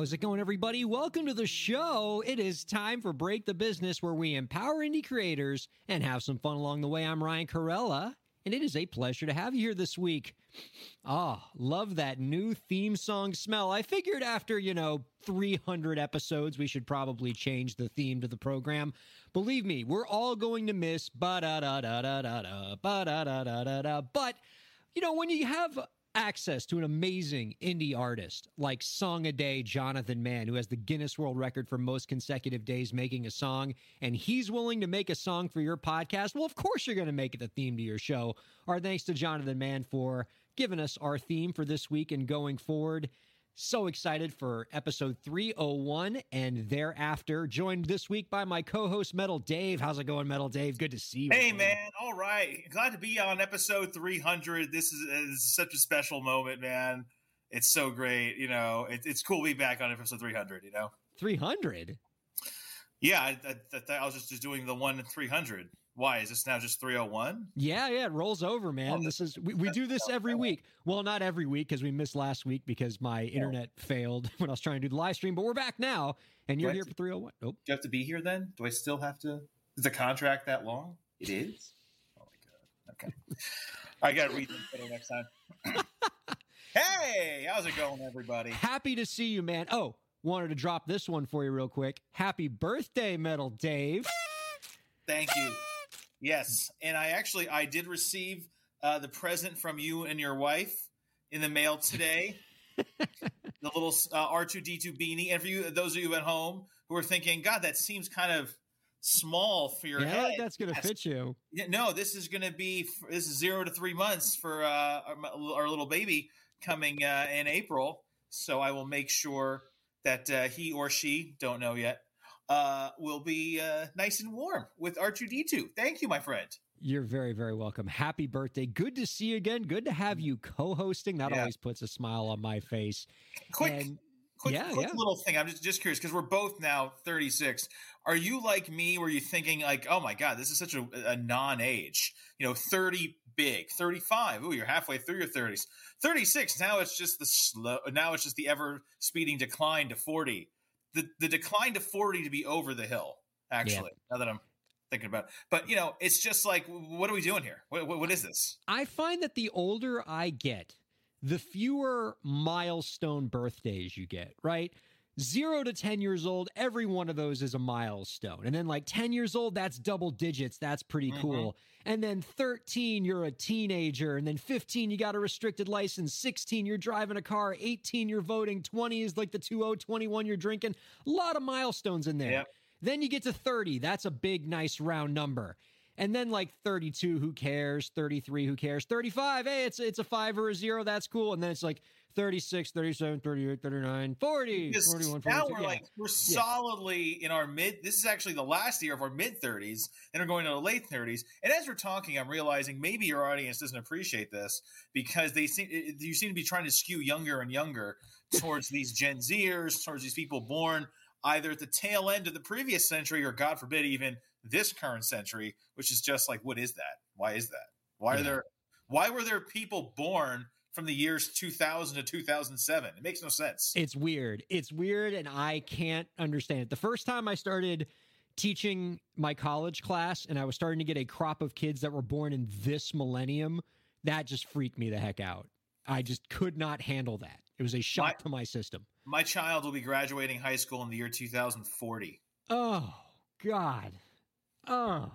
How's it going, everybody? Welcome to the show. It is time for Break the Business, where we empower indie creators and have some fun along the way. I'm Ryan Kairalla, and it is a pleasure to have you here this week. Oh, love that new theme song smell. I figured after, you know, 300 episodes, we should probably change the theme to the program. Believe me, we're all going to miss ba da da da da da da da da da da da. But, you know, when you have access to an amazing indie artist like Song a Day Jonathan Mann, who has the Guinness World Record for most consecutive days making a song, and he's willing to make a song for your podcast, well, of course you're going to make it the theme to your show. Our thanks to Jonathan Mann for giving us our theme for this week and going forward. So excited for episode 301 and thereafter. Joined this week by my co host, Metal Dave. How's it going, Metal Dave? Good to see you. Hey man, all right. Glad to be on episode 300. This is, is such a special moment, man. It's so great. You know, it, it's cool to be back on episode 300. You know, 300. yeah. I, I, I, I was just, just doing the one 300. Why is this now just 301? Yeah, yeah, it rolls over, man. Oh, this is we, we do this every week. Well, not every week because we missed last week because my internet failed when I was trying to do the live stream. But we're back now, and you're here have for 301. Nope. Do you have to be here then? Do I still have to? Is the contract that long? It is. Oh my god. Okay. I got to read this better next time. hey, how's it going, everybody? Happy to see you, man. Oh, wanted to drop this one for you real quick. Happy birthday, Metal Dave. Thank you. Yes, and I actually I did receive uh, the present from you and your wife in the mail today. the little uh, R two D two beanie, and for you, those of you at home who are thinking, God, that seems kind of small for your Yeah, head. that's gonna Yes. fit you. No, this is going to be this is zero to three months for uh, our, our little baby coming uh, in April. So I will make sure that uh, he or she don't know yet uh, will be uh, nice and warm with R two D two. Thank you, my friend. You're very, very welcome. Happy birthday. Good to see you again. Good to have you co-hosting. That Yeah. always puts a smile on my face. Quick, And- quick, yeah, quick yeah. little thing. I'm just just curious because we're both now 36. Are you like me? Were you thinking like, oh my god, this is such a, a non-age? You know, 30 big, 35. Ooh, you're halfway through your 30s. 36. Now it's just the slow. Now it's just the ever speeding decline to 40. The the decline to 40 to be over the hill. Actually, now that I'm thinking about, it. but you know, it's just like, what are we doing here? What, what, what is this? I find that the older I get, the fewer milestone birthdays you get, right? Zero to 10 years old, every one of those is a milestone. And then, like 10 years old, that's double digits. That's pretty Mhm. cool. And then 13, you're a teenager. And then 15, you got a restricted license. 16, you're driving a car. 18, you're voting. 20 is like the 20, 21, you're drinking. A lot of milestones in there. Yep. Then you get to 30. That's a big, nice round number. And then like 32, who cares? 33, who cares? 35, hey, it's it's a five or a zero, that's cool. And then it's like 36, 37, 38, 39, 40, Because 41, now 42. we're yeah. like we're solidly in our mid. This is actually the last year of our mid thirties, and we're going to the late thirties. And as we're talking, I'm realizing maybe your audience doesn't appreciate this because they seem you seem to be trying to skew younger and younger towards these Gen Zers, towards these people born either at the tail end of the previous century or, God forbid, even this current century. Which is just like, what is that? Why is that? Why are Yeah. there? Why were there people born from the years 2000 to 2007? It makes no sense. It's weird. It's weird, and I can't understand it. The first time I started teaching my college class and I was starting to get a crop of kids that were born in this millennium, that just freaked me the heck out. I just could not handle that. It was a shock My- to my system. My child will be graduating high school in the year 2040. Oh, God. Oh.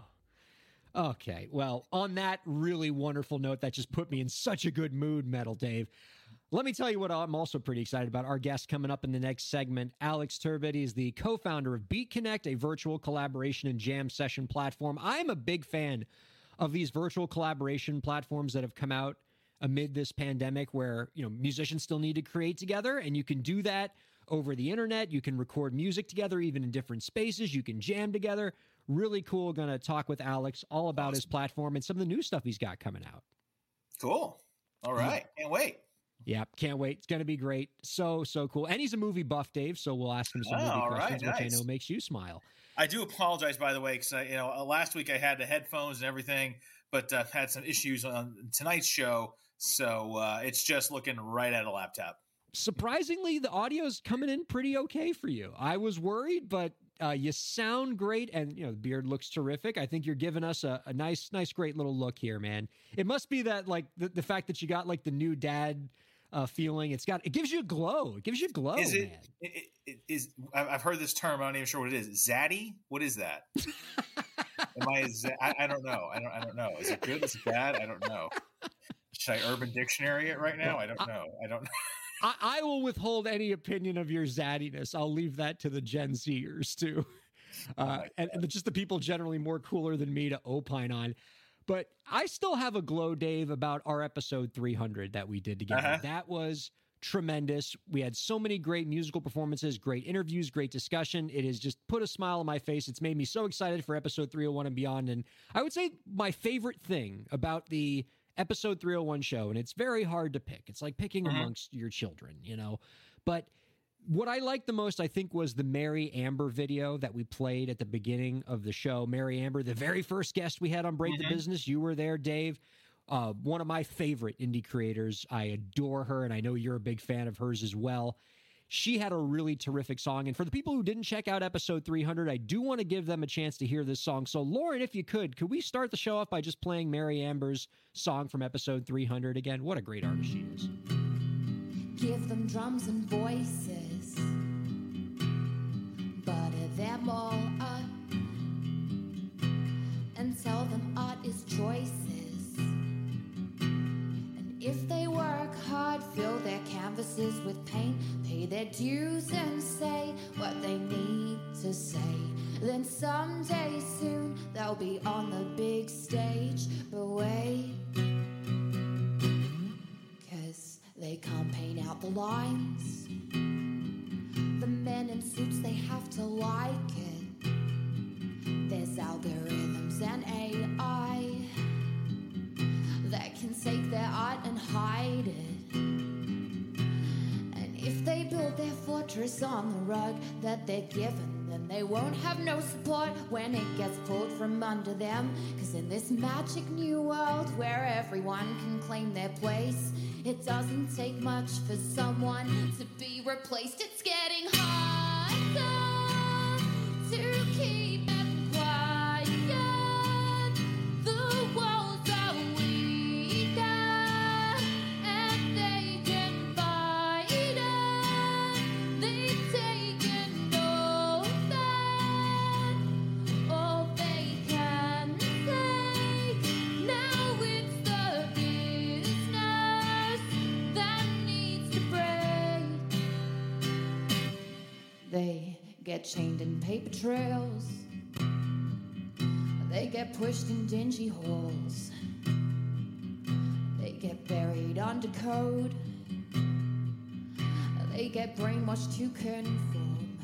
Okay. Well, on that really wonderful note, that just put me in such a good mood, Metal Dave. Let me tell you what I'm also pretty excited about. Our guest coming up in the next segment, Alex Turbide. is the co founder of Beatconnect, a virtual collaboration and jam session platform. I'm a big fan of these virtual collaboration platforms that have come out amid this pandemic where, you know, musicians still need to create together and you can do that over the internet. You can record music together even in different spaces. You can jam together. Really cool. Going to talk with Alex all about his platform and some of the new stuff he's got coming out. Cool. All right. Can't wait. Yeah, can't wait. It's going to be great. So, so cool. And he's a movie buff, Dave. So we'll ask him some Oh, movie all right, questions, which I know makes you smile. I do apologize, by the way, because you know uh, last week I had the headphones and everything, but uh, had some issues on tonight's show, so uh, it's just looking right at a laptop. Surprisingly, the audio's coming in pretty okay for you. I was worried, but uh, you sound great, and you know the beard looks terrific. I think you're giving us a, a nice, nice, great little look here, man. It must be that like the, the fact that you got like the new dad uh, feeling. It's got it gives you a glow. It gives you a glow, is it, man. it, it is? I've heard this term. I'm not even sure what it is. Zaddy? What is that? Am I? I don't know. I don't. I don't know. Is it good? Is it bad? I don't know. Should I Urban Dictionary it right now? I don't know. I don't know. I, I will withhold any opinion of your zaddiness. I'll leave that to the Gen Zers too, uh, and, and just the people generally more cooler than me to opine on. But I still have a glow, Dave, about our episode 300 that we did together. Uh-huh. That was tremendous. We had so many great musical performances, great interviews, great discussion. It has just put a smile on my face. It's made me so excited for episode 301 and beyond. And I would say my favorite thing about the episode 301 show, and it's very hard to pick. It's like picking Mhm. amongst your children, you know. But what I liked the most, I think, was the Mary Amber video that we played at the beginning of the show. Mary Amber, the very first guest we had on Break Mhm. the Business. You were there, Dave. Uh, one of my favorite indie creators. I adore her, and I know you're a big fan of hers as well. She had a really terrific song. And for the people who didn't check out episode 300, I do want to give them a chance to hear this song. So, Lauren, if you could, could we start the show off by just playing Mary Amber's song from episode 300 again? What a great artist she is. Give them drums and voices, butter them all up, and tell them art is choices. If they work hard, fill their canvases with paint, pay their dues and say what they need to say. Then someday soon they'll be on the big stage. But wait. Cause they can't paint out the lines. The men in suits, they have to like it. There's algorithms fortress on the rug that they're given, then they won't have no support when it gets pulled from under them. Cause in this magic new world where everyone can claim their place, it doesn't take much for someone to be replaced. It's getting harder to keep paper trails. They get pushed in dingy holes. They get buried under code. They get brainwashed to conform.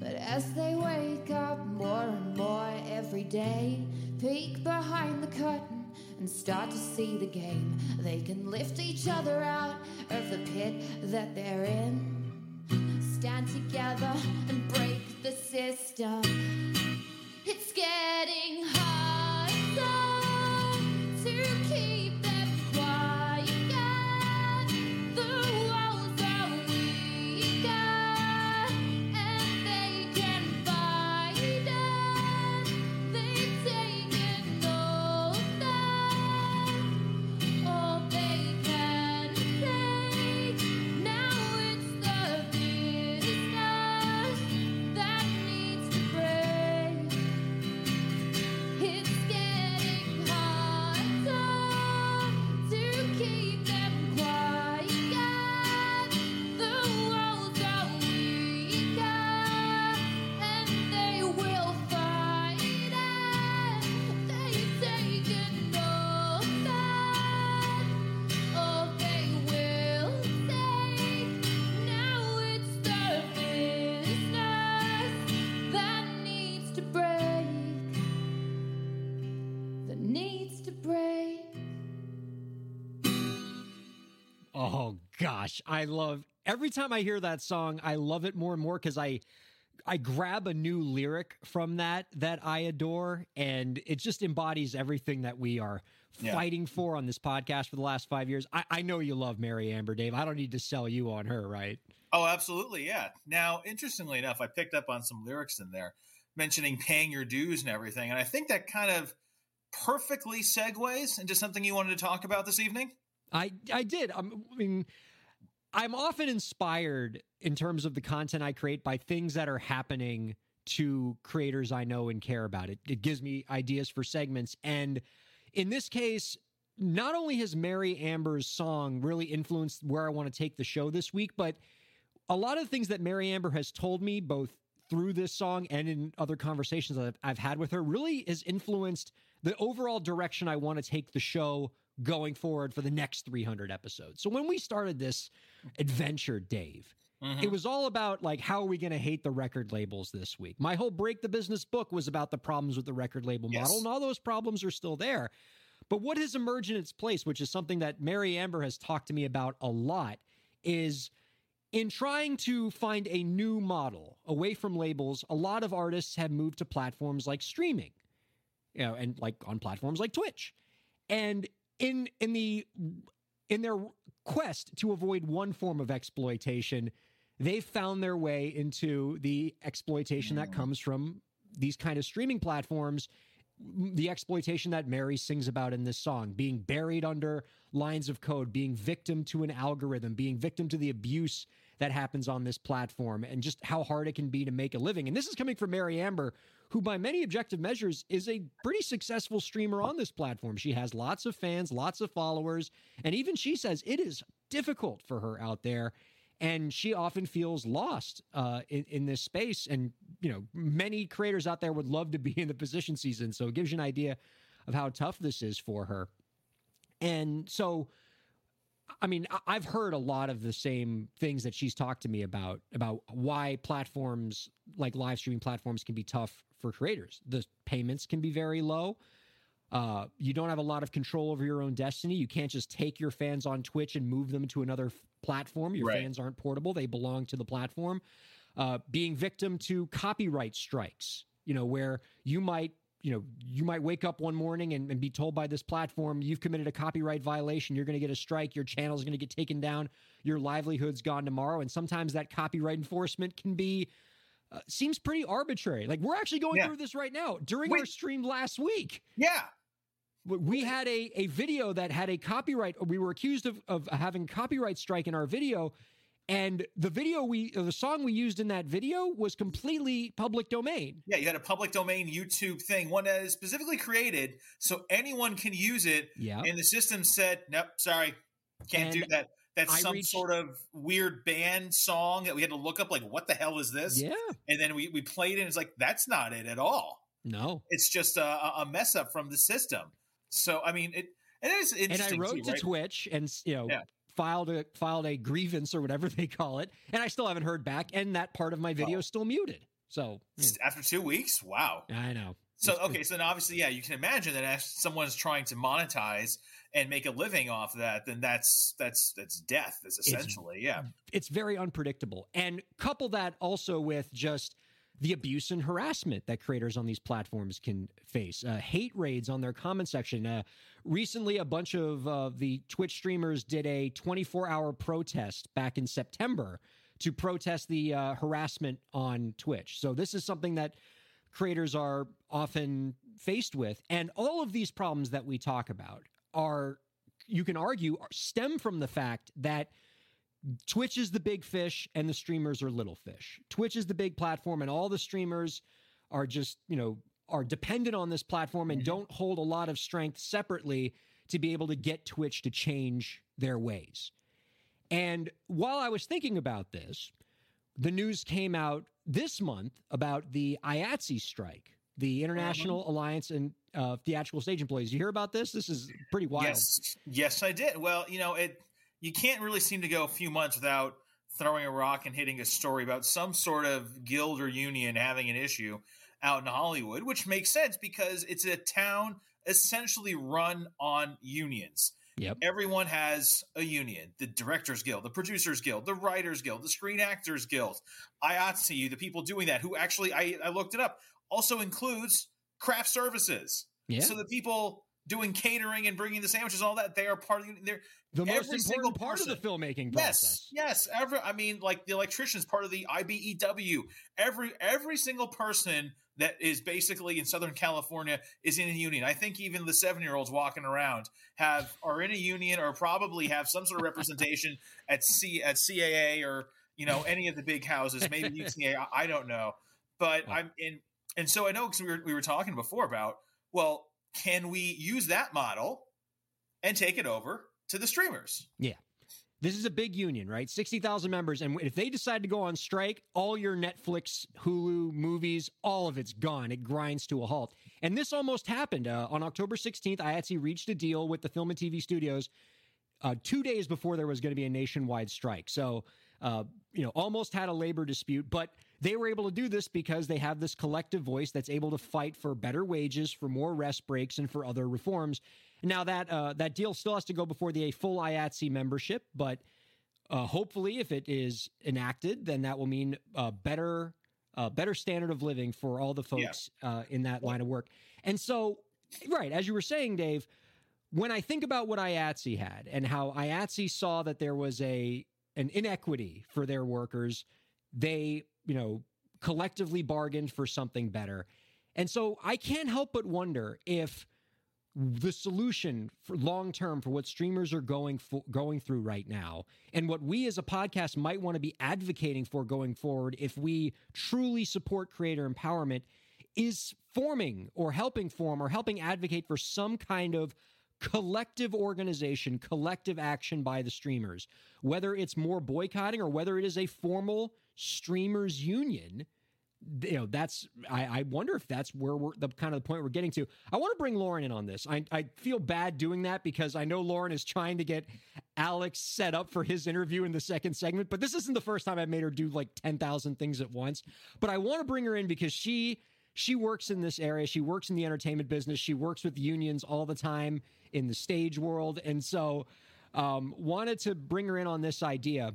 But as they wake up more and more every day, peek behind the curtain and start to see the game, they can lift each other out of the pit that they're in. Stand together and break the system. It's getting harder to keep gosh, I love every time I hear that song. I love it more and more because I I grab a new lyric from that that I adore, and it just embodies everything that we are Yeah. fighting for on this podcast for the last five years. I, I know you love Mary Amber, Dave. I don't need to sell you on her, right? Oh, absolutely, yeah. Now, interestingly enough, I picked up on some lyrics in there mentioning paying your dues and everything, and I think that kind of perfectly segues into something you wanted to talk about this evening. I I did. I'm, I mean, I'm often inspired in terms of the content I create by things that are happening to creators I know and care about. It it gives me ideas for segments, and in this case, not only has Mary Amber's song really influenced where I want to take the show this week, but a lot of things that Mary Amber has told me, both through this song and in other conversations that I've, I've had with her, really has influenced the overall direction I want to take the show going forward for the next 300 episodes. So when we started this adventure, Dave, Mhm. it was all about like how are we going to hate the record labels this week. My whole break the business book was about the problems with the record label Yes. model, and all those problems are still there. But what has emerged in its place, which is something that Mary Amber has talked to me about a lot, is in trying to find a new model away from labels, a lot of artists have moved to platforms like streaming, you know, and like on platforms like Twitch. And in in the in their quest to avoid one form of exploitation, they've found their way into the exploitation that Mm. comes from these kind of streaming platforms the exploitation that Mary sings about in this song, being buried under lines of code, being victim to an algorithm, being victim to the abuse that happens on this platform, and just how hard it can be to make a living. And this is coming from Mary Amber, who, by many objective measures, is a pretty successful streamer on this platform. She has lots of fans, lots of followers, and even she says it is difficult for her out there and she often feels lost uh, in, in this space. And you know, many creators out there would love to be in the position season, so it gives you an idea of how tough this is for her. And so, I mean, I've heard a lot of the same things that she's talked to me about about why platforms like live streaming platforms can be tough for creators. The payments can be very low. Uh, you don't have a lot of control over your own destiny. You can't just take your fans on Twitch and move them to another f- platform. Your Right. fans aren't portable; they belong to the platform. Uh, being victim to copyright strikes, you know, where you might, you know, you might wake up one morning and, and be told by this platform you've committed a copyright violation. You're going to get a strike. Your channel is going to get taken down. Your livelihood's gone tomorrow. And sometimes that copyright enforcement can be. Uh, seems pretty arbitrary. Like we're actually going Yeah. through this right now during Wait. our stream last week Yeah, we had a, a video that had a copyright we were accused of, of having copyright strike in our video and the video we the song we used in that video was completely public domain yeah. You had a public domain YouTube thing, one that is specifically created so anyone can use it. yeah And the system said, "Nope, sorry, can't do that." That's I some reached- sort of weird band song that we had to look up. Like, what the hell is this? yeah And then we we played it. and It's like that's not it at all. no It's just a, a a mess up from the system. So I mean, it it is interesting. and i wrote too, to right? twitch and you know Yeah. Filed a filed a grievance or whatever they call it and i still haven't heard back and that part of my video Oh. is still muted so yeah, after two weeks. Wow. i know So It's- okay, so then obviously, yeah, you can imagine that if someone's trying to monetize and make a living off of that, then that's that's that's death. Is essentially, yeah, it's very unpredictable. And couple that also with just the abuse and harassment that creators on these platforms can face, uh, hate raids on their comment section. Uh, recently, a bunch of uh, the Twitch streamers did a 24 hour protest back in September to protest the uh, harassment on Twitch. So, this is something that creators are often faced with. And all of these problems that we talk about are, you can argue, stem from the fact that Twitch is the big fish and the streamers are little fish. Twitch is the big platform and all the streamers are just, you know, are dependent on this platform and Mhm. don't hold a lot of strength separately to be able to get Twitch to change their ways. And while I was thinking about this, the news came out this month about the IATSE strike, the International Alliance and uh, Theatrical Stage Employees. You hear about this? This is pretty wild. yes, yes, I did. Well, you know, it you can't really seem to go a few months without throwing a rock and hitting a story about some sort of guild or union having an issue out in Hollywood, which makes sense because it's a town essentially run on unions. Yep. Everyone has a union: the Directors Guild, the Producers Guild, the Writers Guild, the Screen Actors Guild. IATSE, the people doing that, who actually I, I looked it up, also includes craft services. Yeah. So the people doing catering and bringing the sandwiches, all that, they are part of the. They're the most every single important part of the filmmaking process. yes. yes. Every, I mean, like the electrician's part of the IBEW. Every every single person that is basically in Southern California is in a union. I think even the seven year olds walking around have are in a union or probably have some sort of representation at C at CAA or you know any of the big houses, maybe UTA. I, I don't know, but. I'm in. And so I know because we were we were talking before about well, can we use that model and take it over to the streamers? Yeah. This is a big union, right? 60,000 members. And if they decide to go on strike, all your Netflix, Hulu, movies, all of it's gone. It grinds to a halt. And this almost happened. Uh, on October 16th, IATSE reached a deal with the film and TV studios uh, two days before there was going to be a nationwide strike. So, uh, you know, almost had a labor dispute, but they were able to do this because they have this collective voice that's able to fight for better wages, for more rest breaks, and for other reforms. Now that uh, that deal still has to go before the full IATSE membership, but uh, hopefully, if it is enacted, then that will mean uh, better uh, better standard of living for all the folks uh, in that line of work. And so, right as you were saying, Dave, when I think about what IATSE had and how IATSE saw that there was a an inequity for their workers, they you know collectively bargained for something better. And so I can't help but wonder if the solution for long term for what streamers are going for, going through right now and what we as a podcast might want to be advocating for going forward if we truly support creator empowerment is forming or helping form or helping advocate for some kind of collective organization collective action by the streamers whether it's more boycotting or whether it is a formal streamers union you know that's I, I wonder if that's where we're the kind of the point we're getting to. I want to bring lauren in on this. I, I feel bad doing that because i know lauren is trying to get alex set up for his interview in the second segment but this isn't the first time i've made her do like 10000 things at once. But i want to bring her in because she she works in this area. She works in the entertainment business. She works with unions all the time in the stage world. And so um, wanted to bring her in on this idea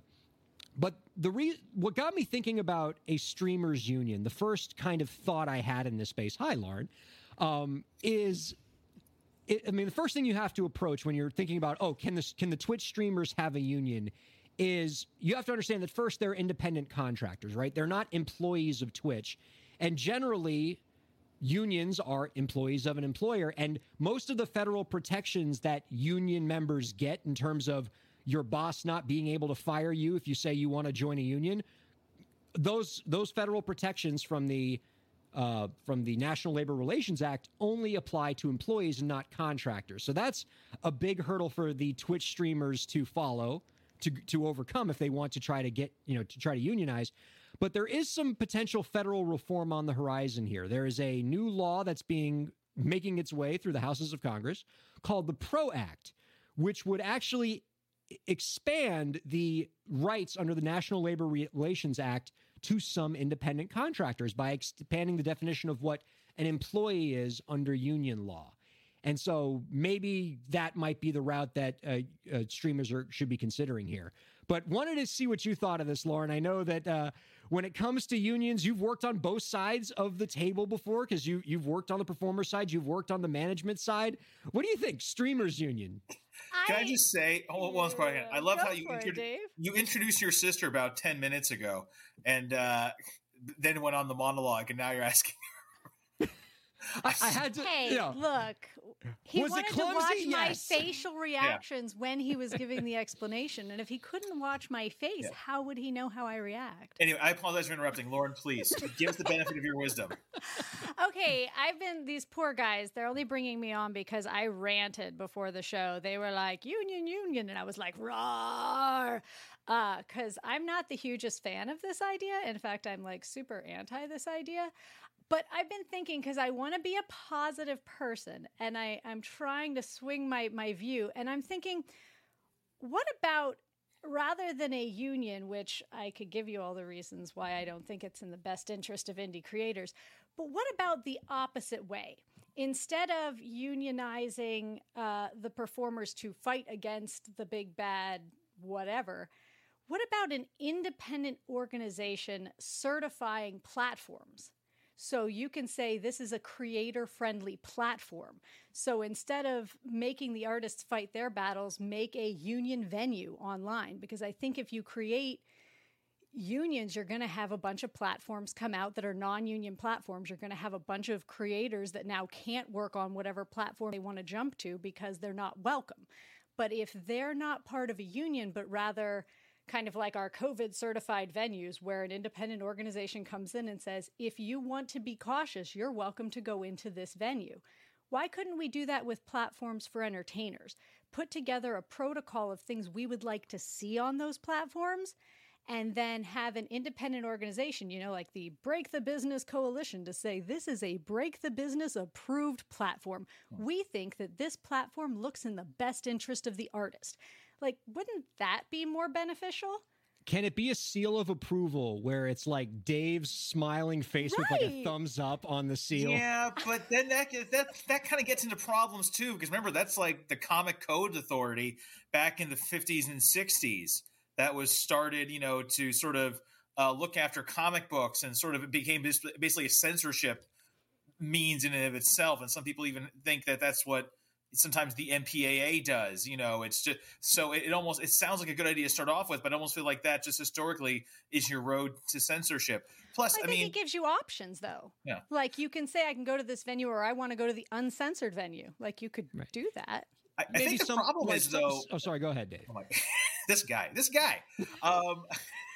but the re- what got me thinking about a streamers union, the first kind of thought I had in this space, hi Lauren, um, is it, I mean the first thing you have to approach when you're thinking about oh can this can the Twitch streamers have a union is you have to understand that first they're independent contractors, right? They're not employees of Twitch, and generally unions are employees of an employer and most of the federal protections that union members get in terms of your boss not being able to fire you if you say you want to join a union those those federal protections from the uh, from the National Labor Relations Act only apply to employees and not contractors. So that's a big hurdle for the Twitch streamers to follow to to overcome if they want to try to get you know to try to unionize. But there is some potential federal reform on the horizon here. There is a new law that's being making its way through the houses of Congress called the PRO Act, which would actually expand the rights under the National Labor Relations Act to some independent contractors by expanding the definition of what an employee is under union law. And so maybe that might be the route that uh, uh, streamers are, should be considering here. But wanted to see what you thought of this, Lauren. I know that uh, when it comes to unions, you've worked on both sides of the table before because you you've worked on the performer side, you've worked on the management side. What do you think, streamers union? Can I just say, hold on one second. I love how you it, you introduced your sister about ten minutes ago, and uh, then went on the monologue, and now you're asking. I, I had to. Hey, know, look. He Was wanted to watch my facial reactions when he was giving the explanation. And if he couldn't watch my face, Yeah. how would he know how I react? Anyway, I apologize for interrupting, Lauren. Please give us the benefit of your wisdom. Okay, I've been these poor guys. They're only bringing me on because I ranted before the show. They were like union, union, and I was like roar, because uh, I'm not the hugest fan of this idea. In fact, I'm like super anti this idea. But I've been thinking because I want to be a positive person, and I I'm trying to swing my my view, and I'm thinking, what about rather than a union, which I could give you all the reasons why I don't think it's in the best interest of indie creators, but what about the opposite way? instead of unionizing uh, the performers to fight against the big bad whatever, what about an independent organization certifying platforms? So you can say this is a creator friendly platform. So instead of making the artists fight their battles, make a union venue online. Because I think if you create unions, you're going to have a bunch of platforms come out that are non union platforms. You're going to have a bunch of creators that now can't work on whatever platform they want to jump to because they're not welcome. But if they're not part of a union, but rather kind of like our COVID certified venues, where an independent organization comes in and says, if you want to be cautious, you're welcome to go into this venue. Why couldn't we do that with platforms for entertainers? Put together a protocol of things we would like to see on those platforms and then have an independent organization, you know, like the Break the Business Coalition, to say this is a Break the Business approved platform. Hmm. We think that this platform looks in the best interest of the artist. Like, wouldn't that be more beneficial? Can it be a seal of approval where it's like Dave's smiling face with like a thumbs up on the seal? Yeah, but then that that that kind of gets into problems too because remember that's like the Comic Code Authority back in the 50s and 60s that was started, you know, to sort of uh, look after comic books and sort of it became bas- basically a censorship means in and of itself and some people even think that that's what sometimes the MPAA does, you know, it's just so it, it almost it sounds like a good idea to start off with, but I almost feel like that just historically is your road to censorship. Plus, I, I, think mean, it gives you options, though. Yeah. Like, you can say, I can go to this venue or I want to go to the uncensored venue. Like, you could Right. do that. I, I think the problem like is some- though. Oh, sorry. Go ahead, Dave. Oh my, this guy, this guy. Um,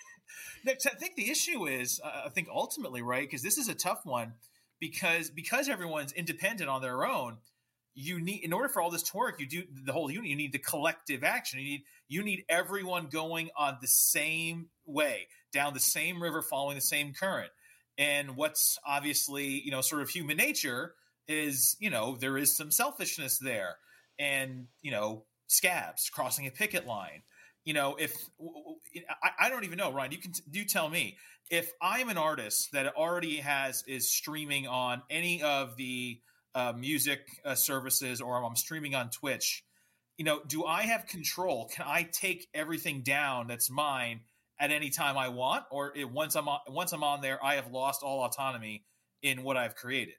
next, I think the issue is, uh, I think ultimately, right, because this is a tough one, because because everyone's independent on their own. You need, in order for all this to work, you do the whole unit. You need the collective action. You need, you need everyone going on the same way, down the same river, following the same current. And what's obviously, you know, sort of human nature is, you know, there is some selfishness there, and you know, scabs crossing a picket line you know if I, I don't even know ryan you can do tell me if i'm an artist that already has is streaming on any of the uh, music uh, services or i'm streaming on twitch you know do i have control can i take everything down that's mine at any time i want or it, once i'm on once i'm on there i have lost all autonomy in what i've created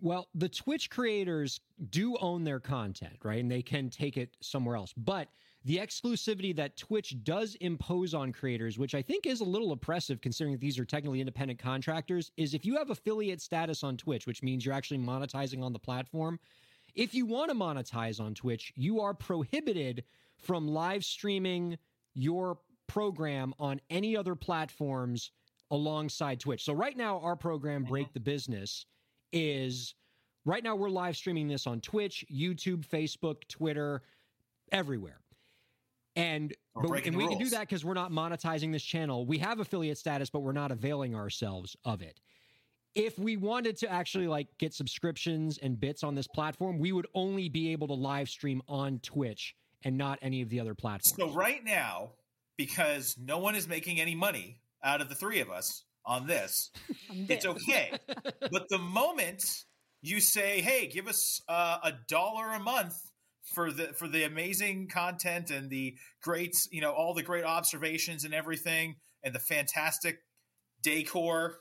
Well, the Twitch creators do own their content, right? And they can take it somewhere else. But the exclusivity that Twitch does impose on creators, which I think is a little oppressive considering that these are technically independent contractors, is if you have affiliate status on Twitch, which means you're actually monetizing on the platform, if you want to monetize on Twitch, you are prohibited from live streaming your program on any other platforms alongside Twitch. So right now, our program, mm-hmm. Break the Business, is right now we're live streaming this on Twitch, YouTube, Facebook, Twitter, everywhere. And We're but, breaking and the we can do that because we're not monetizing this channel. We have affiliate status, but we're not availing ourselves of it. If we wanted to actually like get subscriptions and bits on this platform, we would only be able to live stream on Twitch and not any of the other platforms. So right now, because no one is making any money out of the three of us on this, I'm it's okay. but the moment you say, "Hey, give us uh, a dollar a month for the for the amazing content and the great, you know, all the great observations and everything, and the fantastic decor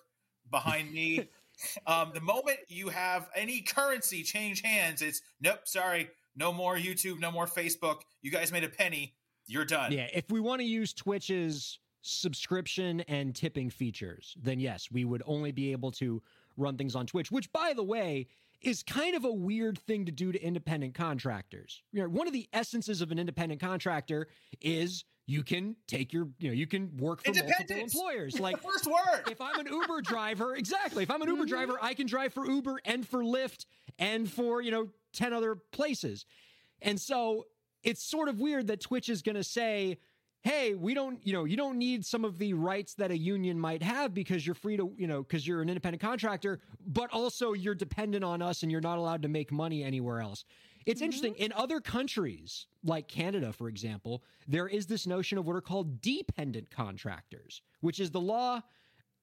behind me," um, the moment you have any currency change hands, it's nope, sorry, no more YouTube, no more Facebook. You guys made a penny. You're done. Yeah, if we want to use Twitch's subscription and tipping features, then yes, we would only be able to run things on Twitch, which by the way is kind of a weird thing to do to independent contractors. You know, one of the essences of an independent contractor is you can take your, you know, you can work for multiple employers. Like The first word. if I'm an Uber driver, exactly. If I'm an Uber mm-hmm. driver, I can drive for Uber and for Lyft and for, you know, 10 other places. And so it's sort of weird that Twitch is going to say, hey, we don't, you know, you don't need some of the rights that a union might have because you're free to, you know, because you're an independent contractor, but also you're dependent on us and you're not allowed to make money anywhere else. It's interesting. In other countries, like Canada, for example, there is this notion of what are called dependent contractors, which is the law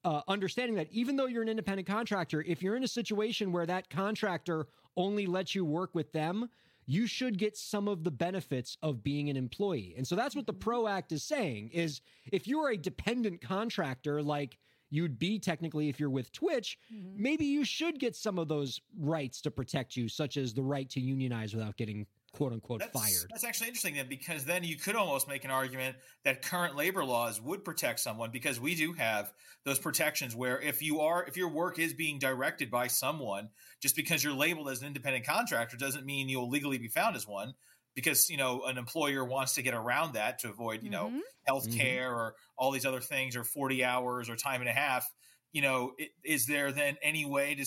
uh, understanding that even though you're an independent contractor, if you're in a situation where that contractor only lets you work with them, you should get some of the benefits of being an employee. And so that's what the mm-hmm. Pro Act is saying is if you're a dependent contractor like you'd be technically if you're with Twitch, mm-hmm. maybe you should get some of those rights to protect you such as the right to unionize without getting quote unquote That's, fired. that's actually interesting then because then you could almost make an argument that current labor laws would protect someone because we do have those protections where if you are if your work is being directed by someone just because you're labeled as an independent contractor doesn't mean you'll legally be found as one because you know an employer wants to get around that to avoid you know Mhm. health care or all these other things or 40 hours or time and a half you know i- is there then any way to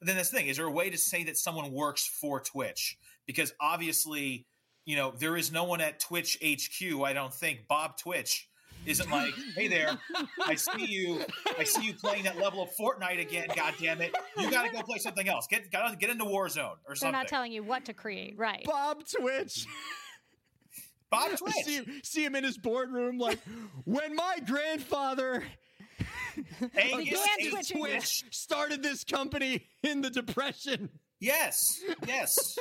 then that's the thing is there a way to say that someone works for twitch because obviously you know there is no one at twitch hq i don't think bob twitch isn't like hey there i see you i see you playing that level of fortnite again god damn it you gotta go play something else get get, get into warzone or something. They're not telling you what to create, right? Bob Twitch. bob twitch see, see him in his boardroom like when my grandfather Angus Began H. twitching. Twitch started this company in the depression. Yes, yes.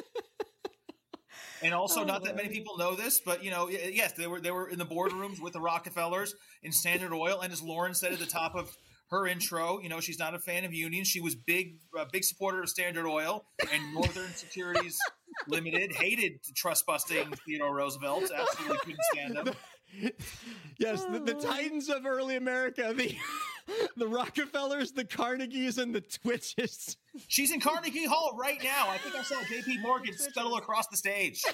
And also, Oh, not that many people know this, but you know, yes, they were they were in the boardrooms with the Rockefellers in Standard Oil, and as Lauren said at the top of her intro, you know, she's not a fan of unions. She was big, a big supporter of Standard Oil and Northern Securities Limited. Hated trust busting Theodore Roosevelt. Absolutely couldn't stand him. Yes, the, the oh. titans of early America, the the Rockefellers, the Carnegies, and the Twitches. She's in Carnegie Hall right now. I think I saw J.P. Morgan scuttle across the stage.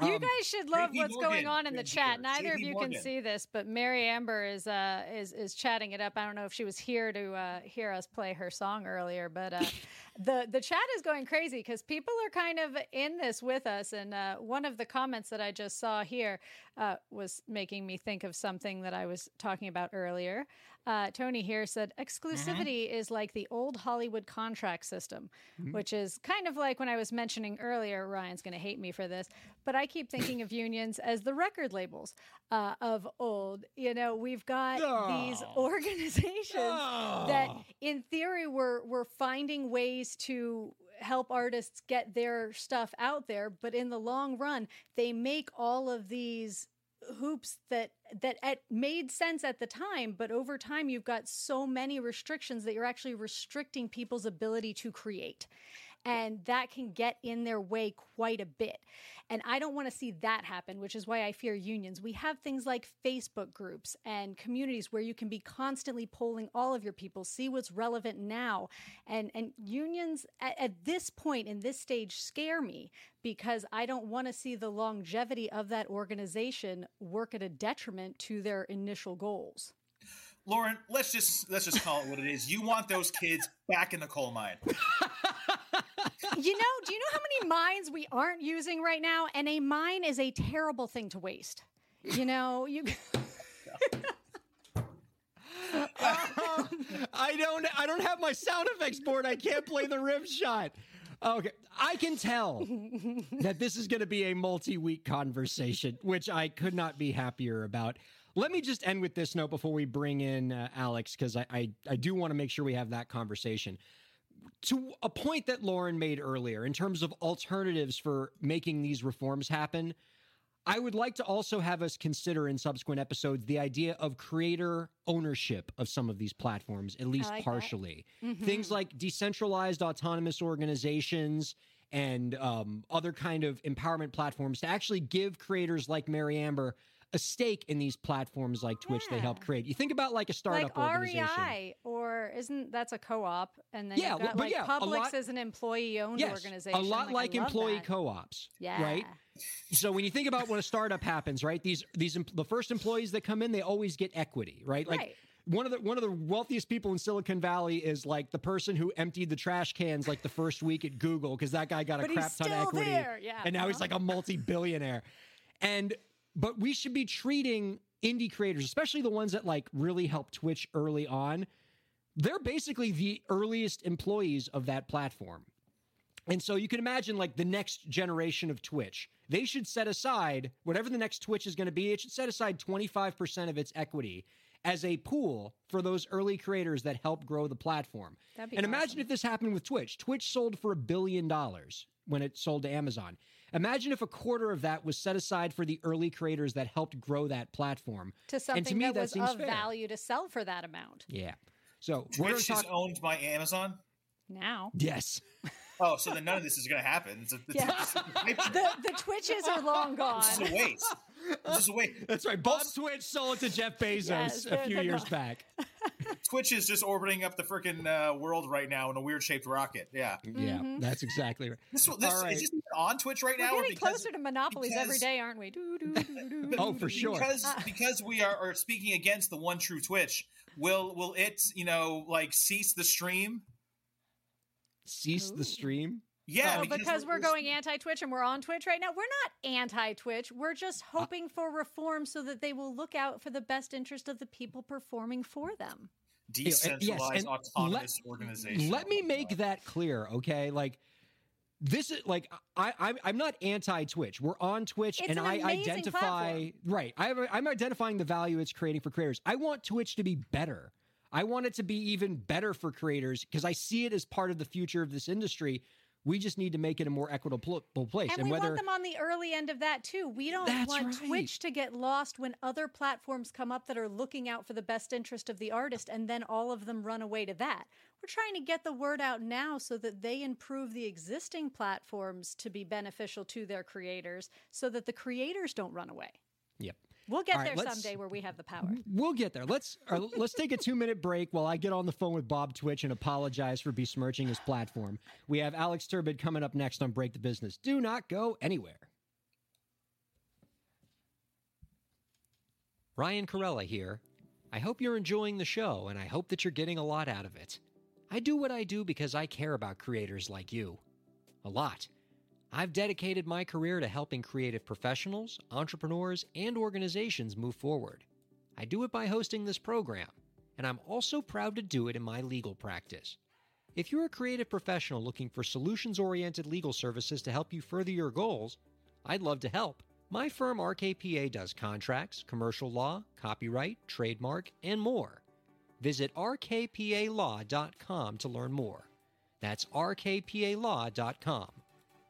You Um, guys should love what's Morgan, going on in the chat. Neither of you Morgan. can see this, but Mary Amber is uh is is chatting it up. I don't know if she was here to uh, hear us play her song earlier, but uh, the the chat is going crazy because people are kind of in this with us. And uh, one of the comments that I just saw here uh, was making me think of something that I was talking about earlier. Uh, Tony here said exclusivity is like the old Hollywood contract system, which is kind of like when I was mentioning earlier. Ryan's going to hate me for this, but I keep thinking of unions as the record labels uh, of old. You know, we've got these No. organizations that, in theory, were were finding ways to help artists get their stuff out there, but in the long run, they make all of these hoops that that at, made sense at the time but over time you've got so many restrictions that you're actually restricting people's ability to create and that can get in their way quite a bit and i don't want to see that happen which is why i fear unions we have things like facebook groups and communities where you can be constantly polling all of your people see what's relevant now and and unions at, at this point in this stage scare me because I don't want to see the longevity of that organization work at a detriment to their initial goals. Lauren, let's just let's just call it what it is. You want those kids back in the coal mine. you know, do you know how many mines we aren't using right now? And a mine is a terrible thing to waste. You know, you I don't I don't have my sound effects board. I can't play the rim shot. Okay, I can tell that this is going to be a multi-week conversation, which I could not be happier about. Let me just end with this note before we bring in uh, Alex, because I, I I do want to make sure we have that conversation. To a point that Lauren made earlier, in terms of alternatives for making these reforms happen, I would like to also have us consider in subsequent episodes the idea of creator ownership of some of these platforms, at least like partially. Things like decentralized autonomous organizations and um, other kind of empowerment platforms to actually give creators like Mary Amber a stake in these platforms like Twitch they help create. You think about like a startup like organization. REI, or isn't that's a co-op? And then Yeah, got but like yeah, Publix lot- is an employee-owned Yes, organization. a lot I like, employee that. co-ops, Yeah. right? So when you think about when a startup happens, right? These these the first employees that come in, they always get equity, right? Like Right. one of the one of the wealthiest people in Silicon Valley is like the person who emptied the trash cans like the first week at Google because that guy got a But crap ton of equity, yeah, and now he's uh-huh. like a multi-billionaire. And but we should be treating indie creators, especially the ones that like really help Twitch early on. They're basically the earliest employees of that platform. And so you can imagine like the next generation of Twitch. They should set aside whatever the next Twitch is going to be, it should set aside 25% of its equity as a pool for those early creators that help grow the platform. And imagine if this happened with Twitch. Twitch sold for a billion dollars when it sold to Amazon. Imagine if a quarter of that was set aside for the early creators that helped grow that platform. to something me, that that was seems of fair. value to sell for that amount. Yeah. So we're Twitch to is owned by Amazon. Now, Yes. Oh, so then none of this is going to happen. It's a, it's Yeah. a- the the Twitches are long gone. This is a waste. It's just a waste. That's right. Bob Twitch sold it to Jeff Bezos Yes, a few years not- back. Twitch is just orbiting up the freaking uh, world right now in a weird shaped rocket. Yeah. Yeah, that's exactly right. This, this All right. is this on Twitch right now. We're now? or getting because- closer to monopolies every because- day, aren't we? Doo, doo, doo, doo, doo. Oh, for sure. Because Ah. because we are, are speaking against the one true Twitch. Will will it you know like cease the stream? Cease the stream. Yeah, Oh, because we're going anti-Twitch and we're on Twitch right now. We're not anti-Twitch. We're just Uh, hoping for reform so that they will look out for the best interest of the people performing for them. Decentralized and autonomous organization. Let me make that clear, okay? Like this is like I I'm, I'm not anti Twitch. We're on Twitch, It's and an I identify platform. right. I, I'm identifying the value it's creating for creators. I want Twitch to be better. I want it to be even better for creators because I see it as part of the future of this industry. We just need to make it a more equitable place. And, And, we whether want them on the early end of that too. We don't want right. Twitch to get lost when other platforms come up that are looking out for the best interest of the artist and then all of them run away to that. We're trying to get the word out now so that they improve the existing platforms to be beneficial to their creators so that the creators don't run away. Yep. We'll get right, there someday where we have the power. We'll get there. Let's let's take a two minute break while I get on the phone with Bob Twitch and apologize for besmirching his platform. We have Alex Turbide coming up next on Break the Business. Do not go anywhere. Ryan Kairalla here. I hope you're enjoying the show and I hope that you're getting a lot out of it. I do what I do because I care about creators like you. A lot. I've dedicated my career to helping creative professionals, entrepreneurs, and organizations move forward. I do it by hosting this program, and I'm also proud to do it in my legal practice. If you're a creative professional looking for solutions oriented legal services to help you further your goals, I'd love to help. My firm RKPA does contracts, commercial law, copyright, trademark, and more. Visit rkpalaw.com to learn more. That's rkpalaw.com.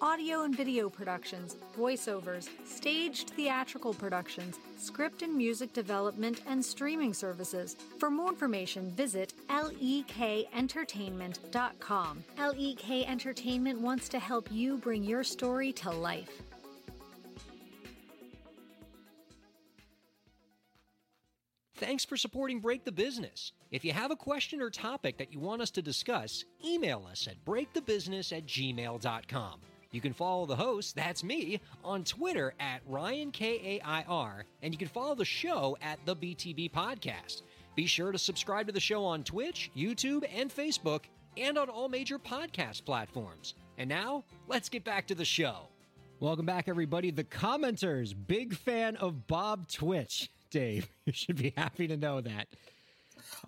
audio and video productions, voiceovers, staged theatrical productions, script and music development, and streaming services. For more information, visit lekentertainment.com. LEK Entertainment wants to help you bring your story to life. Thanks for supporting Break the Business. If you have a question or topic that you want us to discuss, email us at breakthebusiness at gmail.com. You can follow the host, that's me, on Twitter at Ryan K A I R, and you can follow the show at the BTB Podcast. Be sure to subscribe to the show on Twitch, YouTube, and Facebook, and on all major podcast platforms. And now, let's get back to the show. Welcome back, everybody. The commenters, big fan of Bob Twitch. Dave, you should be happy to know that.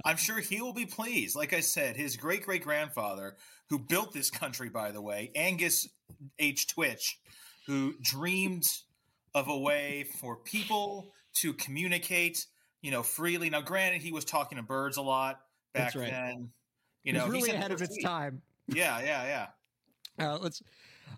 I'm sure he will be pleased. Like I said, his great great grandfather, who built this country, by the way, Angus H. Twitch, who dreamed of a way for people to communicate, you know, freely. Now, granted, he was talking to birds a lot back right. then. You know, really ahead of its time. Yeah, yeah, yeah. Uh, let's.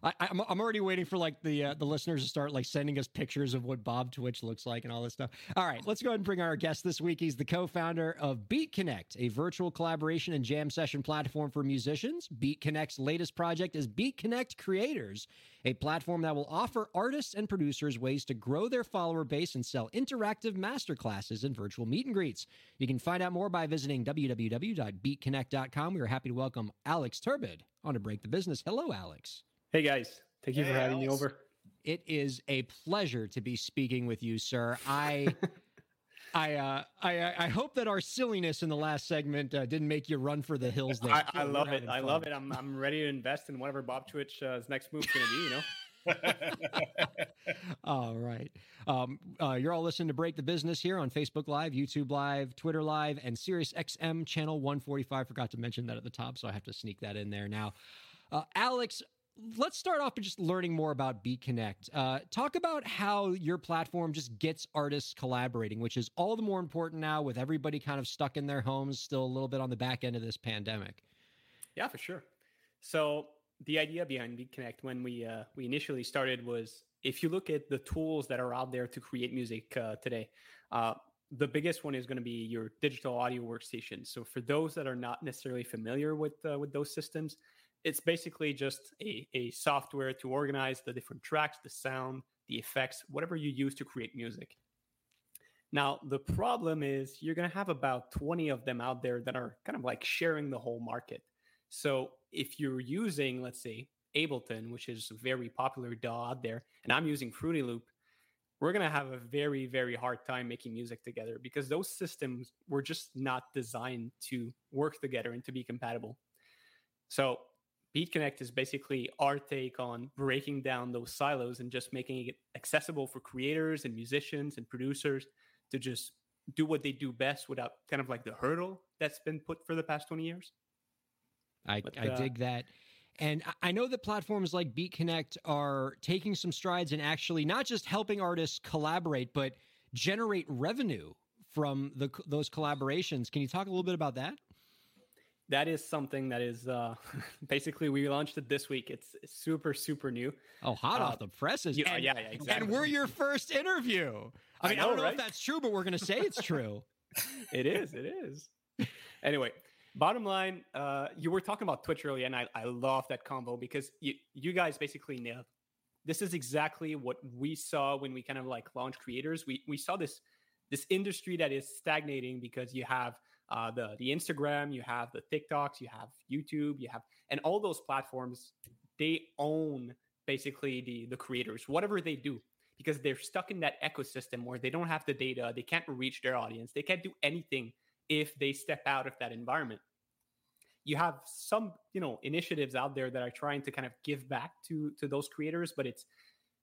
I, I'm, I'm already waiting for like the uh, the listeners to start like sending us pictures of what Bob Twitch looks like and all this stuff. All right, let's go ahead and bring our guest this week. He's the co-founder of Beatconnect, a virtual collaboration and jam session platform for musicians. Beatconnect's latest project is Beatconnect Creators, a platform that will offer artists and producers ways to grow their follower base and sell interactive masterclasses and virtual meet and greets. You can find out more by visiting www.beatconnect.com. We are happy to welcome Alex Turbide on to break the business. Hello, Alex. Hey guys, thank you Hey, for having me over. It is a pleasure to be speaking with you, sir. I I, uh, I I- I hope that our silliness in the last segment uh, didn't make you run for the hills. There, I, I love it. I love it. I'm I'm ready to invest in whatever Bob Twitch's uh, next is gonna be. You know. All right. Um, uh, you're all listening to Break the Business here on Facebook Live, YouTube Live, Twitter Live, and Sirius XM channel 145. Forgot to mention that at the top, so I have to sneak that in there now. Uh, Alex, let's start off by just learning more about Beatconnect. Uh, talk about how your platform just gets artists collaborating, which is all the more important now with everybody kind of stuck in their homes, still a little bit on the back end of this pandemic. Yeah, for sure. So the idea behind Beatconnect when we uh, we initially started was if you look at the tools that are out there to create music uh, today, uh, the biggest one is going to be your digital audio workstation. So for those that are not necessarily familiar with uh, with those systems, it's basically just a, a software to organize the different tracks, the sound, the effects, whatever you use to create music. Now, the problem is you're going to have about 20 of them out there that are kind of like sharing the whole market. So if you're using, let's say, Ableton, which is a very popular DAW out there, and I'm using Fruity Loop, we're going to have a very, very hard time making music together because those systems were just not designed to work together and to be compatible. So Beatconnect is basically our take on breaking down those silos and just making it accessible for creators and musicians and producers to just do what they do best without kind of like the hurdle that's been put for the past 20 years. I, But, I uh, dig that. And I- know that platforms like Beatconnect are taking some strides in actually not just helping artists collaborate, but generate revenue from the those collaborations. Can you talk a little bit about that? That is something that is uh, basically we launched it this week. It's, super, super new. Oh, hot Uh, off the presses. yeah, and, yeah, yeah, exactly. And we're your first interview. I I mean, I, don't know right? if that's true, but we're going to say it's true. it is. It is. Anyway, bottom line, uh, you were talking about Twitch earlier, and I, I love that combo because you you guys basically nailed. This is exactly what we saw when we kind of like launched creators. We we saw this this industry that is stagnating because you have uh, the the Instagram, you have the TikToks, you have YouTube, you have and all those platforms. They own basically the the creators, whatever they do, because they're stuck in that ecosystem where they don't have the data, they can't reach their audience, they can't do anything if they step out of that environment. You have some, you know, initiatives out there that are trying to kind of give back to to those creators, but it's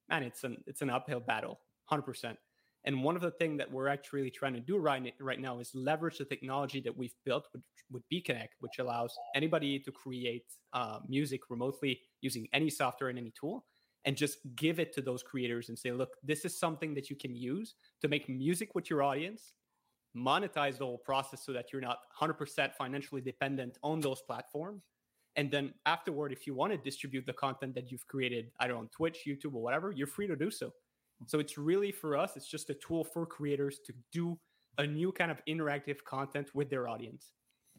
man, it's an it's an uphill battle, hundred percent. And one of the things that we're actually trying to do right, right now is leverage the technology that we've built with, with which allows anybody to create uh, music remotely using any software and any tool, and just give it to those creators and say, look, this is something that you can use to make music with your audience, monetize the whole process so that you're not 100% financially dependent on those platforms. And then afterward, if you want to distribute the content that you've created, either on Twitch, YouTube, or whatever, you're free to do so. So it's really for us, it's just a tool for creators to do a new kind of interactive content with their audience.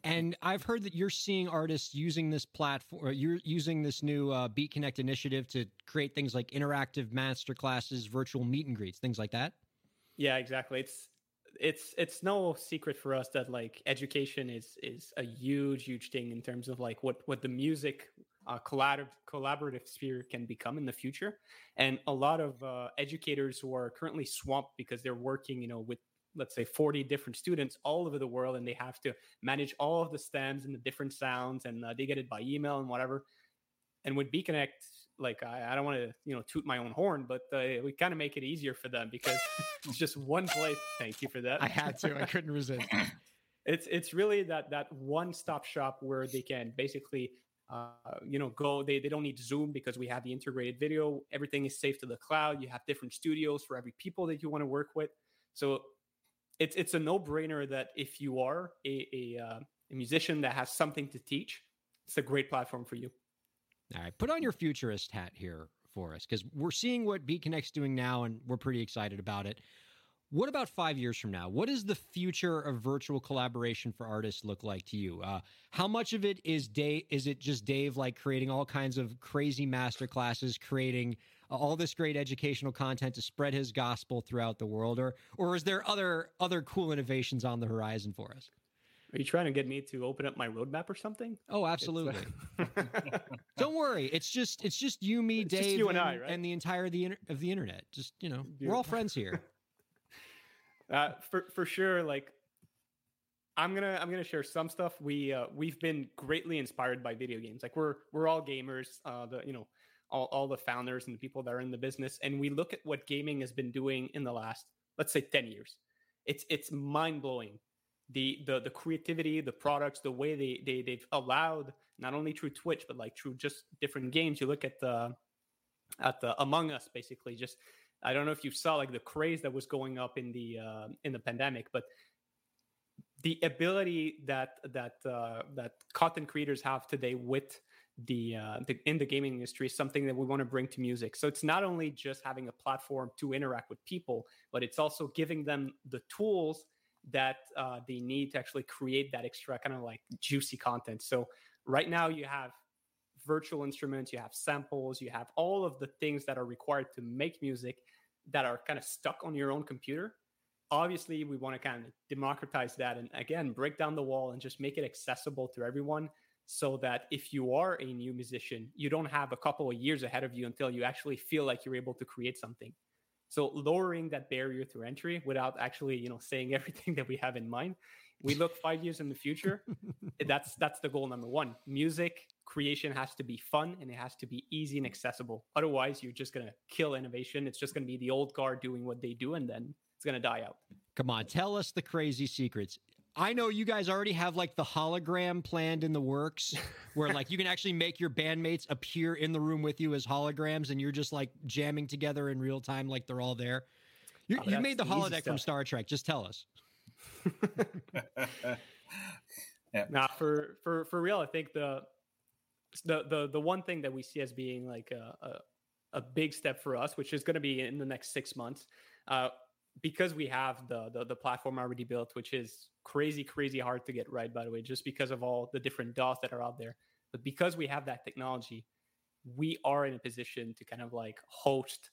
And I've heard that you're seeing artists using this platform, you're using this new uh, Beatconnect initiative to create things like interactive master classes, virtual meet and greets, things like that. Yeah, exactly. It's it's it's no secret for us that like education is is a huge huge thing in terms of like what what the music uh, collaborative collaborative sphere can become in the future and a lot of uh, educators who are currently swamped because they're working you know with let's say 40 different students all over the world and they have to manage all of the stems and the different sounds and uh, they get it by email and whatever and with Beatconnect, like I, I don't want to you know toot my own horn, but uh, we kind of make it easier for them because it's just one place. Thank you for that. I had to. I couldn't resist. it's it's really that that one stop shop where they can basically uh, you know go they, they don't need zoom because we have the integrated video. Everything is safe to the cloud. You have different studios for every people that you want to work with. So it's it's a no-brainer that if you are a a, uh, a musician that has something to teach it's a great platform for you. All right, put on your futurist hat here for us because we're seeing what Beatconnect's doing now, and we're pretty excited about it. What about five years from now? What does the future of virtual collaboration for artists look like to you? Uh, how much of it is Dave? Is it just Dave like creating all kinds of crazy master classes, creating uh, all this great educational content to spread his gospel throughout the world, or or is there other other cool innovations on the horizon for us? are you trying to get me to open up my roadmap or something Oh, uh, absolutely. Don't worry. It's just it's just you, me, It's Dave, you and I, right? and the entire the inter- of the internet. Just you know, we're all friends here. uh, for for sure. Like, I'm gonna I'm gonna share some stuff. We uh, we've been greatly inspired by video games. Like we're we're all gamers. Uh, the you know all all the founders and the people that are in the business, and we look at what gaming has been doing in the last let's say ten years. It's it's mind blowing. The, the the creativity, the products, the way they they they've allowed not only through Twitch but like through just different games. You look at the at the Among Us, basically. Just I don't know if you saw like the craze that was going up in the uh, in the pandemic, but the ability that that uh, that content creators have today with the, uh, the in the gaming industry is something that we want to bring to music. So it's not only just having a platform to interact with people, but it's also giving them the tools that uh, they need to actually create that extra kind of like juicy content. So right now you have virtual instruments, you have samples, you have all of the things that are required to make music that are kind of stuck on your own computer. Obviously, we want to kind of democratize that and again break down the wall and just make it accessible to everyone so that if you are a new musician, you don't have a couple of years ahead of you until you actually feel like you're able to create something. So lowering that barrier to entry without actually, you know, saying everything that we have in mind. We look five years in the future. that's that's the goal number one. Music creation has to be fun and it has to be easy and accessible. Otherwise, you're just gonna kill innovation. It's just gonna be the old guard doing what they do, and then it's gonna die out. Come on, tell us the crazy secrets. I know you guys already have like the hologram planned in the works where like you can actually make your bandmates appear in the room with you as holograms and you're just like jamming together in real time like they're all there. You, Oh, you made the holodeck from. Star Trek. Just tell us. Now, for for for real, I think the the the the one thing that we see as being like a a, a big step for us, which is going to be in the next six months, uh, because we have the, the the platform already built, which is crazy crazy hard to get right. By the way, just because of all the different DAWs that are out there, but because we have that technology, we are in a position to kind of like host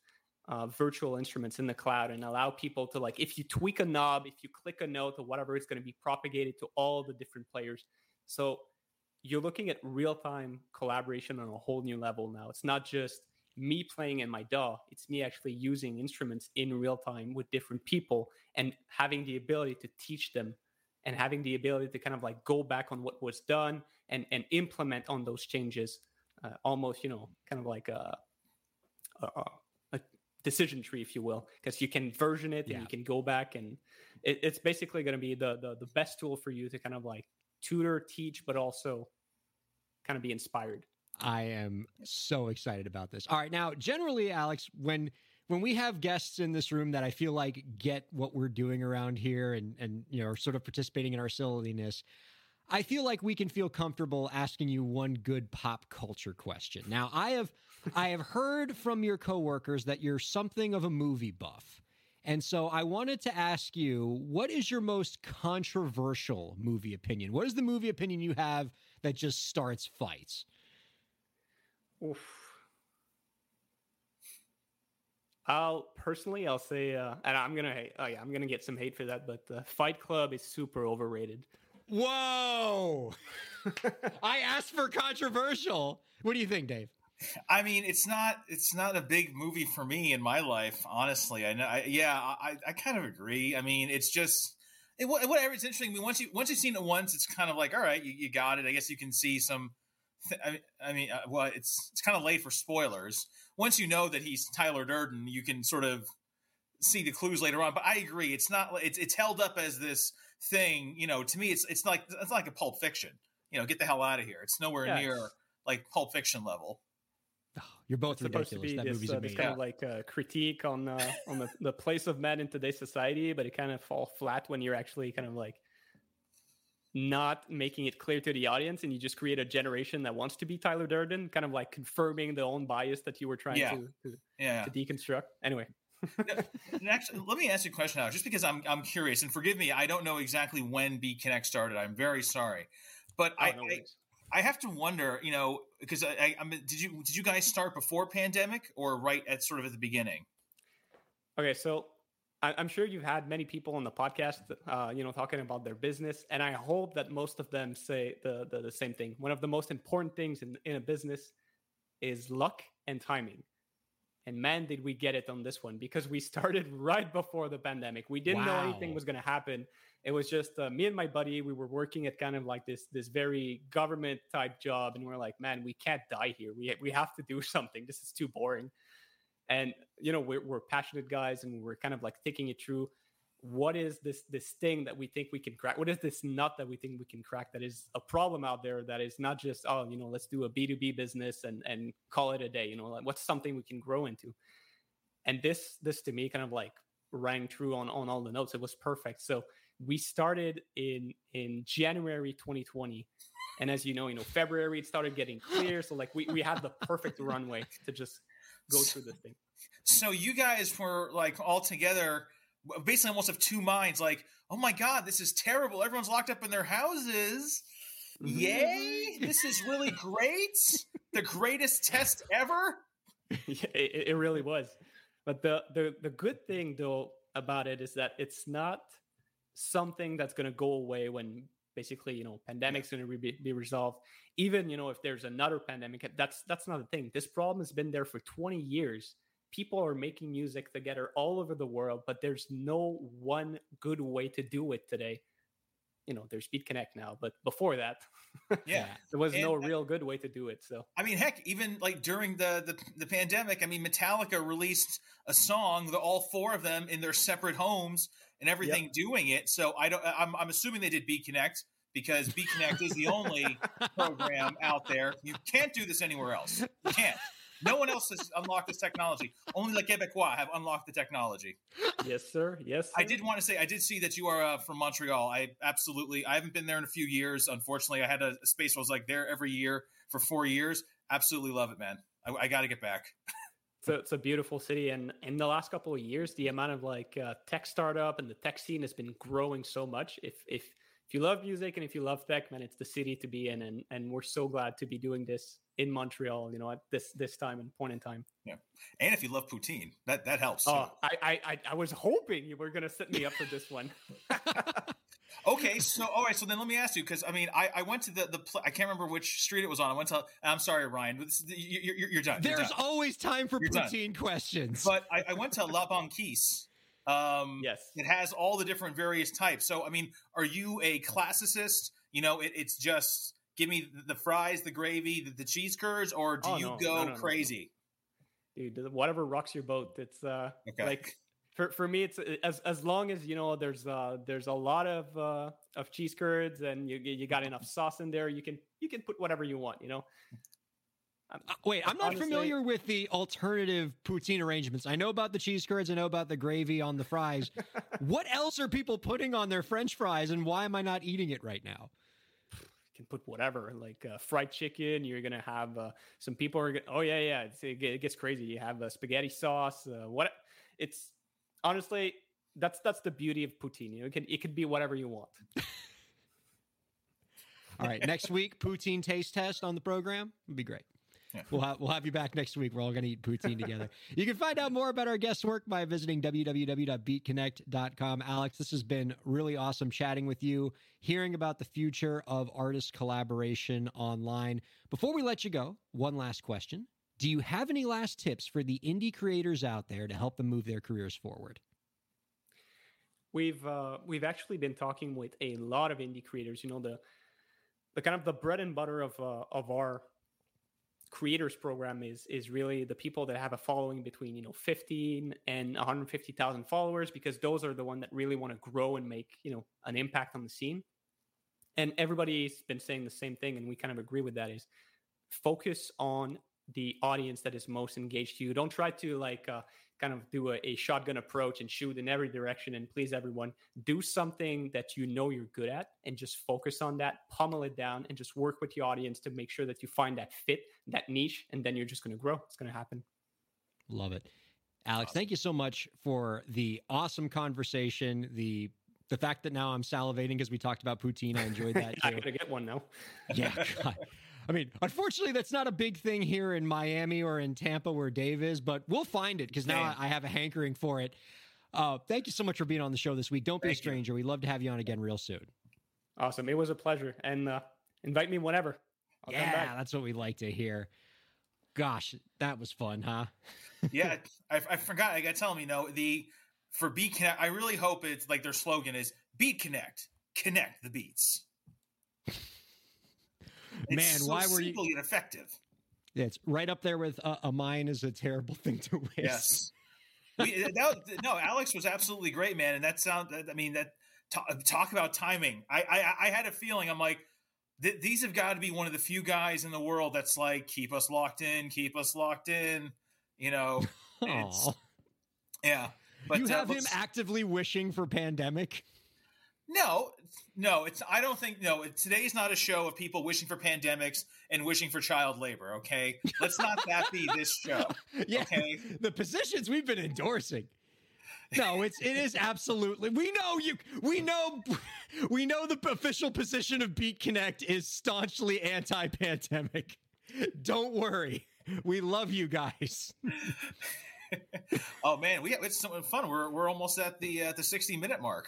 uh, virtual instruments in the cloud and allow people to like if you tweak a knob if you click a note or whatever it's going to be propagated to all the different players. So you're looking at real-time collaboration on a whole new level now. It's not just me playing in my DAW it's me actually using instruments in real time with different people and having the ability to teach them and having the ability to kind of like go back on what was done and and implement on those changes uh, almost you know kind of like a, a, a decision tree if you will because you can version it Yeah. and you can go back and it, it's basically going to be the, the the best tool for you to kind of like tutor teach but also kind of be inspired I am so excited about this. All right, now generally, Alex, when when we have guests in this room that I feel like get what we're doing around here and and you know are sort of participating in our silliness, I feel like we can feel comfortable asking you one good pop culture question. Now, I have I have heard from your coworkers that you're something of a movie buff. And so I wanted to ask you, what is your most controversial movie opinion? What is the movie opinion you have that just starts fights? Oof. I'll personally, I'll say, uh, and I'm gonna, oh yeah, I'm gonna get some hate for that, but uh, Fight Club is super overrated. Whoa! I asked for controversial. What do you think, Dave? I mean, it's not it's not a big movie for me in my life, honestly. I know, I, yeah, I, I kind of agree. I mean, it's just it, whatever. It's interesting. I mean, once you once you've seen it once, it's kind of like, all right, you, you got it. I guess you can see some. Th- I mean, I mean, uh, well, it's it's kind of late for spoilers. Once you know that he's Tyler Durden, you can sort of see the clues later on. But I agree, it's not. It's it's held up as this thing. You know, to me, it's it's like it's like a Pulp Fiction. You know, get the hell out of here. It's nowhere Yeah, near like Pulp Fiction level. Oh, you're both It's supposed to be That this, movie's uh, this amazing. kind of like uh, critique on uh, on the, the place of men in today's society, but it kind of fall flat when you're actually kind of like not making it clear to the audience, and you just create a generation that wants to be Tyler Durden, kind of like confirming the own bias that you were trying Yeah. to, to, Yeah. to deconstruct. Anyway, And actually, let me ask you a question now, just because I'm I'm curious, and forgive me, I don't know exactly when Beatconnect started. I'm very sorry, but oh, I, no I worries. I have to wonder, you know, because I, I, I mean, did you did you guys start before pandemic or right at sort of at the beginning? Okay, so I, I'm sure you've had many people on the podcast, uh, you know, talking about their business, and I hope that most of them say the, the the same thing. One of the most important things in in a business is luck and timing. And man, did we get it on this one because we started right before the pandemic. We didn't know anything was going to happen. It was just uh, me and my buddy. We were working at kind of like this this very government type job, and we're like, man, we can't die here. We we have to do something. This is too boring. And you know, we're, we're passionate guys, and we're kind of like thinking it through. What is this this thing that we think we can crack? What is this nut that we think we can crack? That is a problem out there. That is not just oh, you know, let's do a B two B business and and call it a day. You know, like what's something we can grow into? And this this to me kind of like rang true on on all the notes. It was perfect. So we started in in January 2020. And as you know, you know, February it started getting clear. So like we, we had the perfect runway to just go through this thing. So you guys were like all together, basically almost of two minds. Like, oh my god, this is terrible. Everyone's locked up in their houses. Mm-hmm. Yay! This is really great. the greatest test ever. yeah, it, it really was. But the, the the good thing though about it is that it's not something that's going to go away when basically you know pandemic's going to be, be resolved. Even you know if there's another pandemic, eh, that's that's not a thing. This problem has been there for 20 years. People are making music together all over the world, but there's no one good way to do it today. You know, there's Beatconnect now, but before that, Yeah. there was no real good way to do it. So I mean, heck, even like during the, the the pandemic, I mean, Metallica released a song, the all four of them in their separate homes and everything, doing it. So I don't. I'm, I'm assuming they did Beatconnect because Beatconnect is the only program out there. You can't do this anywhere else. You can't. No one else has unlocked this technology. Only the Quebecois have unlocked the technology. yes, sir. Yes, I did want to say I did see that you are uh, from Montreal. I absolutely I haven't been there in a few years. Unfortunately, I had a, a space where I was like there every year for four years. Absolutely love it, man. I, I got to get back. it's a, it's a beautiful city and in the last couple of years the amount of like uh, tech startup and the tech scene has been growing so much if if if you love music and if you love tech man it's the city to be in and and we're so glad to be doing this in montreal you know at this this time and point in time Yeah, And if you love poutine, that that helps. too. oh I, I i i was hoping you were gonna set me up for this one Okay, so all right, so then let me ask you because I mean I, I went to the the pl- I can't remember which street it was on. I went to I'm sorry Ryan, but this, is- you, you're, you're done. You're There's done. always time for You're done. poutine questions. but I, I went to La Banquise. Um, yes it has all the different various types. So, I mean, are you a classicist? You know, it, it's just give me the, fries, the gravy, the, the cheese curds, or do Oh, you no, go no, no, crazy? dude whatever rocks your boat it's uh Okay. like for, for me it's uh, as as long as you know there's uh there's a lot of uh of cheese curds and you you got enough sauce in there you can you can put whatever you want you know Uh, Wait, I'm not honestly- familiar with the alternative poutine arrangements. I know about the cheese curds. I know about the gravy on the fries. what else are people putting on their French fries, and why am I not eating it right now? you can put whatever like uh, fried chicken you're gonna have uh, some people are gonna, oh yeah yeah it, gets crazy you have uh, spaghetti sauce uh, what it's honestly that's that's the beauty of poutine you know, it can it could be whatever you want All right, next week poutine taste test on the program would be great. Yeah. We'll have, we'll have you back next week. We're all going to eat poutine together. You can find out more about our guest work by visiting www.beatconnect.com. Alex, this has been really awesome chatting with you, hearing about the future of artist collaboration online. Before we let you go, one last question. Do you have any last tips for the indie creators out there to help them move their careers forward? We've uh, we've actually been talking with a lot of indie creators. You know the the kind of the bread and butter of uh, of our creators program is is really the people that have a following between you know 15 and 150,000 followers because those are the one that really want to grow and make you know an impact on the scene. And everybody's been saying the same thing, and we kind of agree with that. Is focus on the audience that is most engaged to you. Don't try to like uh, kind of do a, a shotgun approach and shoot in every direction and please everyone. Do something that you know you're good at and just focus on that, pummel it down, and just work with your audience to make sure that you find that fit, that niche, and then you're just going to grow. It's going to happen. Love it. Alex, thank you so much for the awesome conversation. The the fact that now I'm salivating because we talked about poutine. I enjoyed that I too. got to get one now. yeah. God. I mean, unfortunately, that's not a big thing here in Miami or in Tampa where Dave is, but we'll find it because now Man. I I have a hankering for it. Uh, thank you so much for being on the show this week. Don't be a Thank you. stranger. We'd love to have you on again real soon. Awesome. It was a pleasure. And uh, invite me whenever. I'll come yeah, back. that's what we like to hear. gosh, that was fun, huh? yeah, I, I forgot. I got to tell them, you know, the for Beatconnect. I really hope it's like their slogan is Beatconnect, connect the beats. Man, so why were you- yet effective? Yeah, it's right up there with uh, a mine is a terrible thing to waste. Yes. we, that, no, Alex was absolutely great, man. And that sound. I mean, that talk, talk about timing. I, I I had a feeling. I'm like, th- these have got to be one of the few guys in the world that's like, keep us locked in, keep us locked in. You know, yeah. But you uh, have him actively wishing for pandemic. No, no, it's. I don't think. No, today's not a show of people wishing for pandemics and wishing for child labor. Okay, let's not that be this show. Yeah, Okay. the positions we've been endorsing. No, it's it is absolutely. We know you. We know. We know the official position of Beatconnect is staunchly anti-pandemic. Don't worry. We love you guys. Oh man, we it's so fun. We're we're almost at the uh, the sixty minute mark.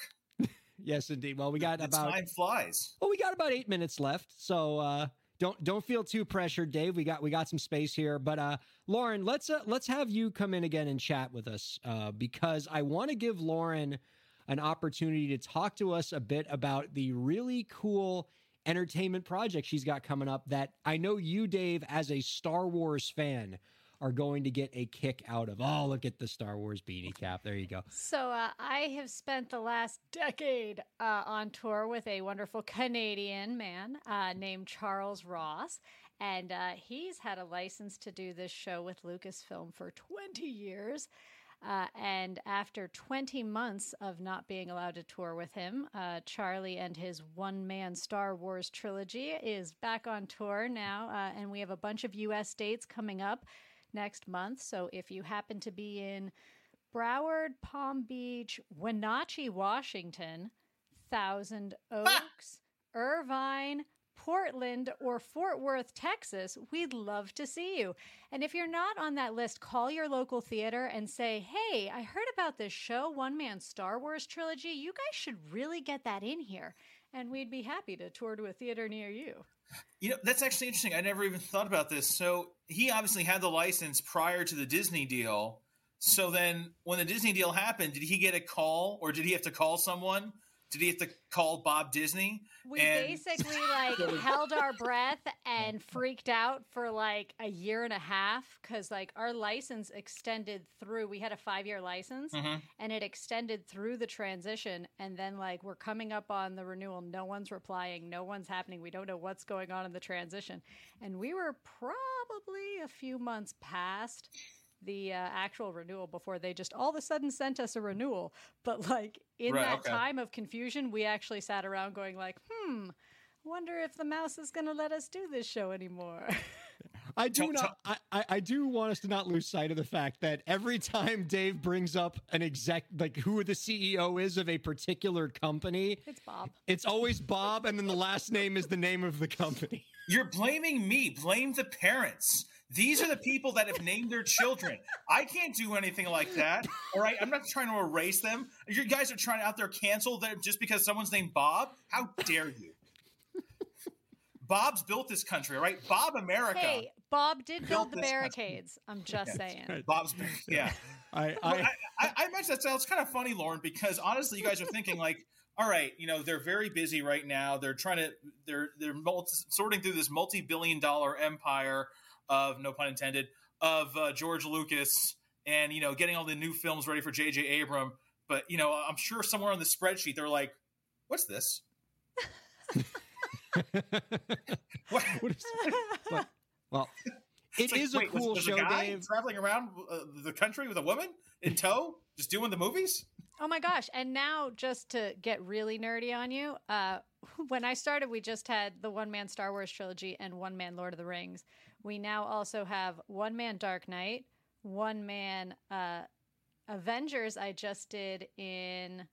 Yes, indeed. Well, we got about time flies. Well, we got about eight minutes left, so uh, don't don't feel too pressured, Dave. We got we got some space here, but uh, Lauren, let's uh, let's have you come in again and chat with us uh, because I want to give Lauren an opportunity to talk to us a bit about the really cool entertainment project she's got coming up that I know you, Dave, as a Star Wars fan, are going to get a kick out of. Oh, look at the Star Wars beanie cap. There you go. So uh, I have spent the last decade uh, on tour with a wonderful Canadian man uh, named Charles Ross. And uh, he's had a license to do this show with Lucasfilm for 20 years. Uh, and after 20 months of not being allowed to tour with him, uh, Charlie and his one man Star Wars trilogy is back on tour now. Uh, and we have a bunch of US dates coming up next month. So if you happen to be in Broward, Palm Beach, Wenatchee, Washington, Thousand ah! Oaks, Irvine, Portland, or Fort Worth, Texas, we'd love to see you. And if you're not on that list, call your local theater and say, Hey, I heard about this show, One Man Star Wars Trilogy. You guys should really get that in here. And we'd be happy to tour to a theater near you. You know, that's actually interesting. I never even thought about this. So he obviously had the license prior to the Disney deal. So then when the Disney deal happened, did he get a call or did he have to call someone? Did he have to call Bob Disney? We And- basically like held our breath and freaked out for like a year and a half because like our license extended through. We had a five year license Mhm. and it extended through the transition. And then like we're coming up on the renewal. No one's replying. No one's happening. We don't know what's going on in the transition. And we were probably a few months past the uh, actual renewal before they just all of a sudden sent us a renewal. But like in Right, that okay. time of confusion, we actually sat around going like, hmm, wonder if the mouse is going to let us do this show anymore. I do not. I, I, I do want us to not lose sight of the fact that every time Dave brings up an exec, like who the CEO is of a particular company, it's Bob. it's always Bob, and then the last name is the name of the company. You're blaming me. Blame the parents. These are the people that have named their children. I can't do anything like that. All right. I'm not trying to erase them. You guys are trying to out there cancel them just because someone's named Bob. How dare you? Bob's built this country, all right? Bob America. Hey, Bob did build the this country. barricades. I'm just saying. Bob's yeah. I, I, I, I, I imagine that sounds kind of funny, Lauren, because honestly, you guys are thinking like, all right, you know, they're very busy right now. They're trying to they're they're multi- sorting through this multi-billion-dollar empire of no pun intended of uh, George Lucas, and you know, getting all the new films ready for J.J. Abram. But you know, I'm sure somewhere on the spreadsheet they're like, "What's this? What?" what is, but, well, it It's like, is a wait, was- cool was show, a guy Dave. traveling around uh, the country with a woman in tow, just doing the movies. Oh my gosh. And now, just to get really nerdy on you, uh, when I started, we just had the one man Star Wars trilogy and one man Lord of the Rings. We now also have one man Dark Knight, one man uh, Avengers, I just did in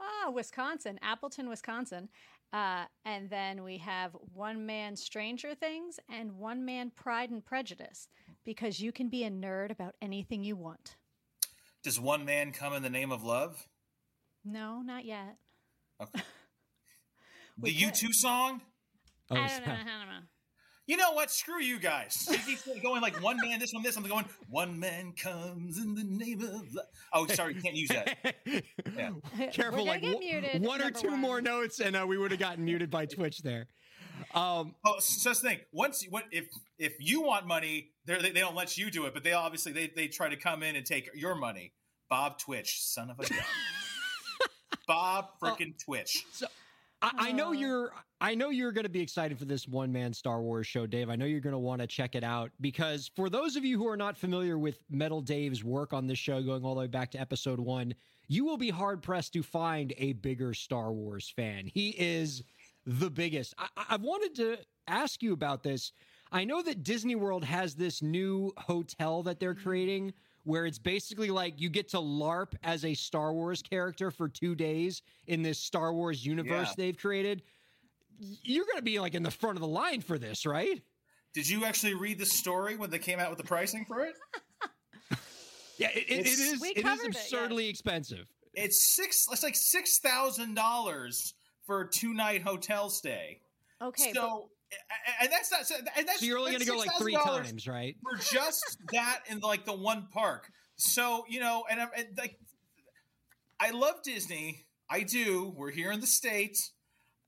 ah, Wisconsin, Appleton, Wisconsin. Uh, and then we have one man Stranger Things and one man Pride and Prejudice because you can be a nerd about anything you want. Does one man come in the name of love? No, not yet. Okay. We the U2 song. Oh, I don't know. I don't know. You know what? Screw you guys. You keep going like one man, this one, this. I'm going, one man comes in the name of. lo-" Oh, sorry, can't use that. Yeah. Careful, We're gonna like get one- muted, one or two one. more notes, and uh, we would have gotten muted by Twitch there. Um, Oh, so that's the thing. Once, what if if you want money, they're- they they don't let you do it, but they obviously they they try to come in and take your money. Bob Twitch, son of a gun. Bob freaking Twitch. So I, I know Uh. you're I know you're going to be excited for this one man Star Wars show, Dave. I know you're going to want to check it out because for those of you who are not familiar with Metal Dave's work on this show, going all the way back to episode one, you will be hard pressed to find a bigger Star Wars fan. He is the biggest. I, I've wanted to ask you about this. I know that Disney World has this new hotel that they're mm-hmm. creating where it's basically like you get to LARP as a Star Wars character for two days in this Star Wars universe Yeah. they've created. Y- You're going to be like in the front of the line for this, right? Did you actually read the story when they came out with the pricing for it? Yeah, it, it, it It's- is. We It is covered it, yes. absurdly expensive. It's six. It's like six thousand dollars for a two night hotel stay. Okay, so, a- and that's not. So, and that's So you're only going to go like three times, right? for just that in like the one park. So you know, and, I'm- and like, I love Disney. I do. We're here in the states,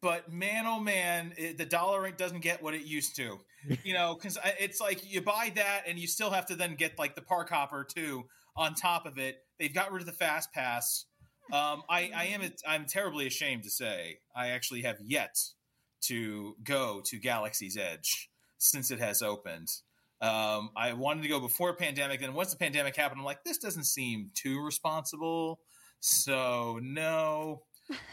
but man, oh man, it, the dollar doesn't get what it used to. You know, because it's like you buy that, and you still have to then get like the park hopper too on top of it. They've got rid of the fast pass. Um, I, I am. I'm terribly ashamed to say I actually have yet to go to Galaxy's Edge since it has opened. Um, I wanted to go before pandemic, and once the pandemic happened, I'm like, this doesn't seem too responsible. So no,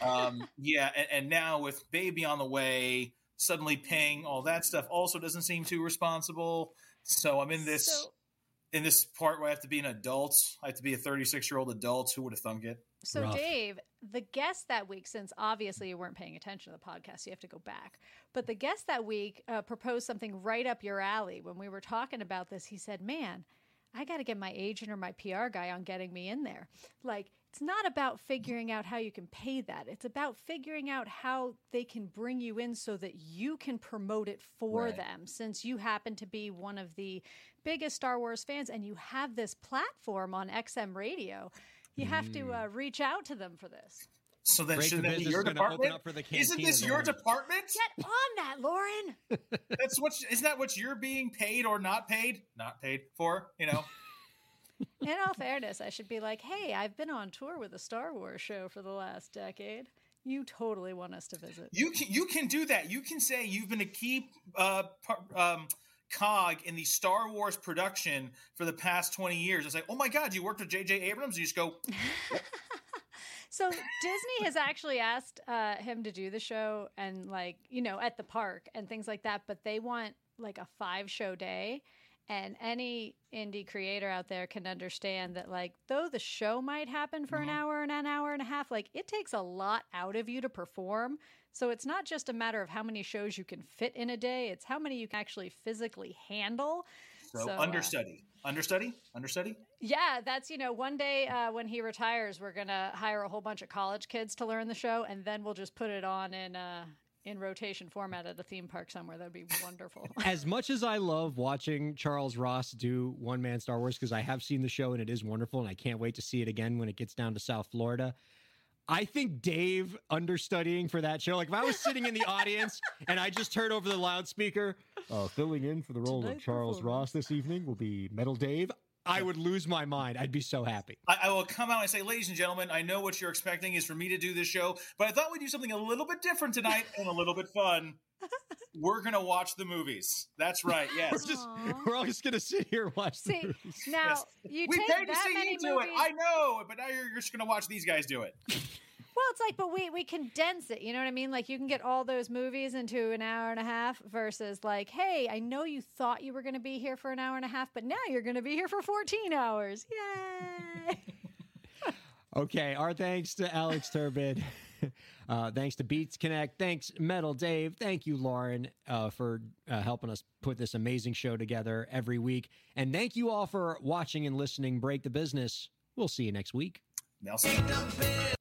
um, yeah, and, and now with baby on the way, suddenly paying all that stuff also doesn't seem too responsible. So I'm in this So- in this part where I have to be an adult. I have to be a 36 year old adult. Who would have thunk it? So, Rough. Dave, the guest that week, since obviously you weren't paying attention to the podcast, you have to go back. But the guest that week uh, proposed something right up your alley. When we were talking about this, he said, Man, I got to get my agent or my PR guy on getting me in there. Like, it's not about figuring out how you can pay that. It's about figuring out how they can bring you in so that you can promote it for Right. them. Since you happen to be one of the biggest Star Wars fans and you have this platform on XM radio, you have to uh, reach out to them for this. So then, shouldn't that be your is open department? up for the Isn't this your then. department? Get on that, Lauren. That's what. Isn't that what you're being paid or not paid? Not paid for. You know. In all fairness, I should be like, hey, I've been on tour with a Star Wars show for the last decade. You totally want us to visit. You can you can do that. You can say you've been a key uh, um, cog in the Star Wars production for the past twenty years. It's like, oh my god, you worked with J.J. Abrams. You just go, So Disney has actually asked uh, him to do the show and like you know at the park and things like that, but they want like a five show day. And any indie creator out there can understand that, like, though the show might happen for an hour and an hour and a half, like, it takes a lot out of you to perform. So it's not just a matter of how many shows you can fit in a day, it's how many you can actually physically handle. so, So, uh, understudy, understudy, understudy. Yeah, that's you know, one day uh, when he retires, we're gonna hire a whole bunch of college kids to learn the show, and then we'll just put it on in uh, in rotation format at a theme park somewhere. That'd be wonderful. as much as I love watching Charles Ross do one man Star Wars because I have seen the show and it is wonderful and I can't wait to see it again when it gets down to South Florida. I think Dave understudying for that show, like if I was sitting in the audience and I just heard over the loudspeaker, uh, filling in for the role of Charles. Ross this evening will be Metal Dave. I would lose my mind. I'd be so happy. I, I will come out and say, ladies and gentlemen, I know what you're expecting is for me to do this show, but I thought we'd do something a little bit different tonight and a little bit fun. We're gonna watch the movies. That's right. Yes. We're just we're all just gonna sit here and watch the See, movies. now Yes. you we take paid to see many you do movies. it. I know, but now you're, you're just gonna watch these guys do it. Well, it's like, but we we condense it. You know what I mean? Like you can get all those movies into an hour and a half versus like, hey, I know you thought you were going to be here for an hour and a half, but now you're going to be here for 14 hours. Yay! Okay, our thanks to Alex Turbide. Uh, thanks to Beats Connect. Thanks, Metal Dave. Thank you, Lauren, uh, for uh, helping us put this amazing show together every week. And thank you all for watching and listening. Break the business. We'll see you next week. Nelson. Break the biz-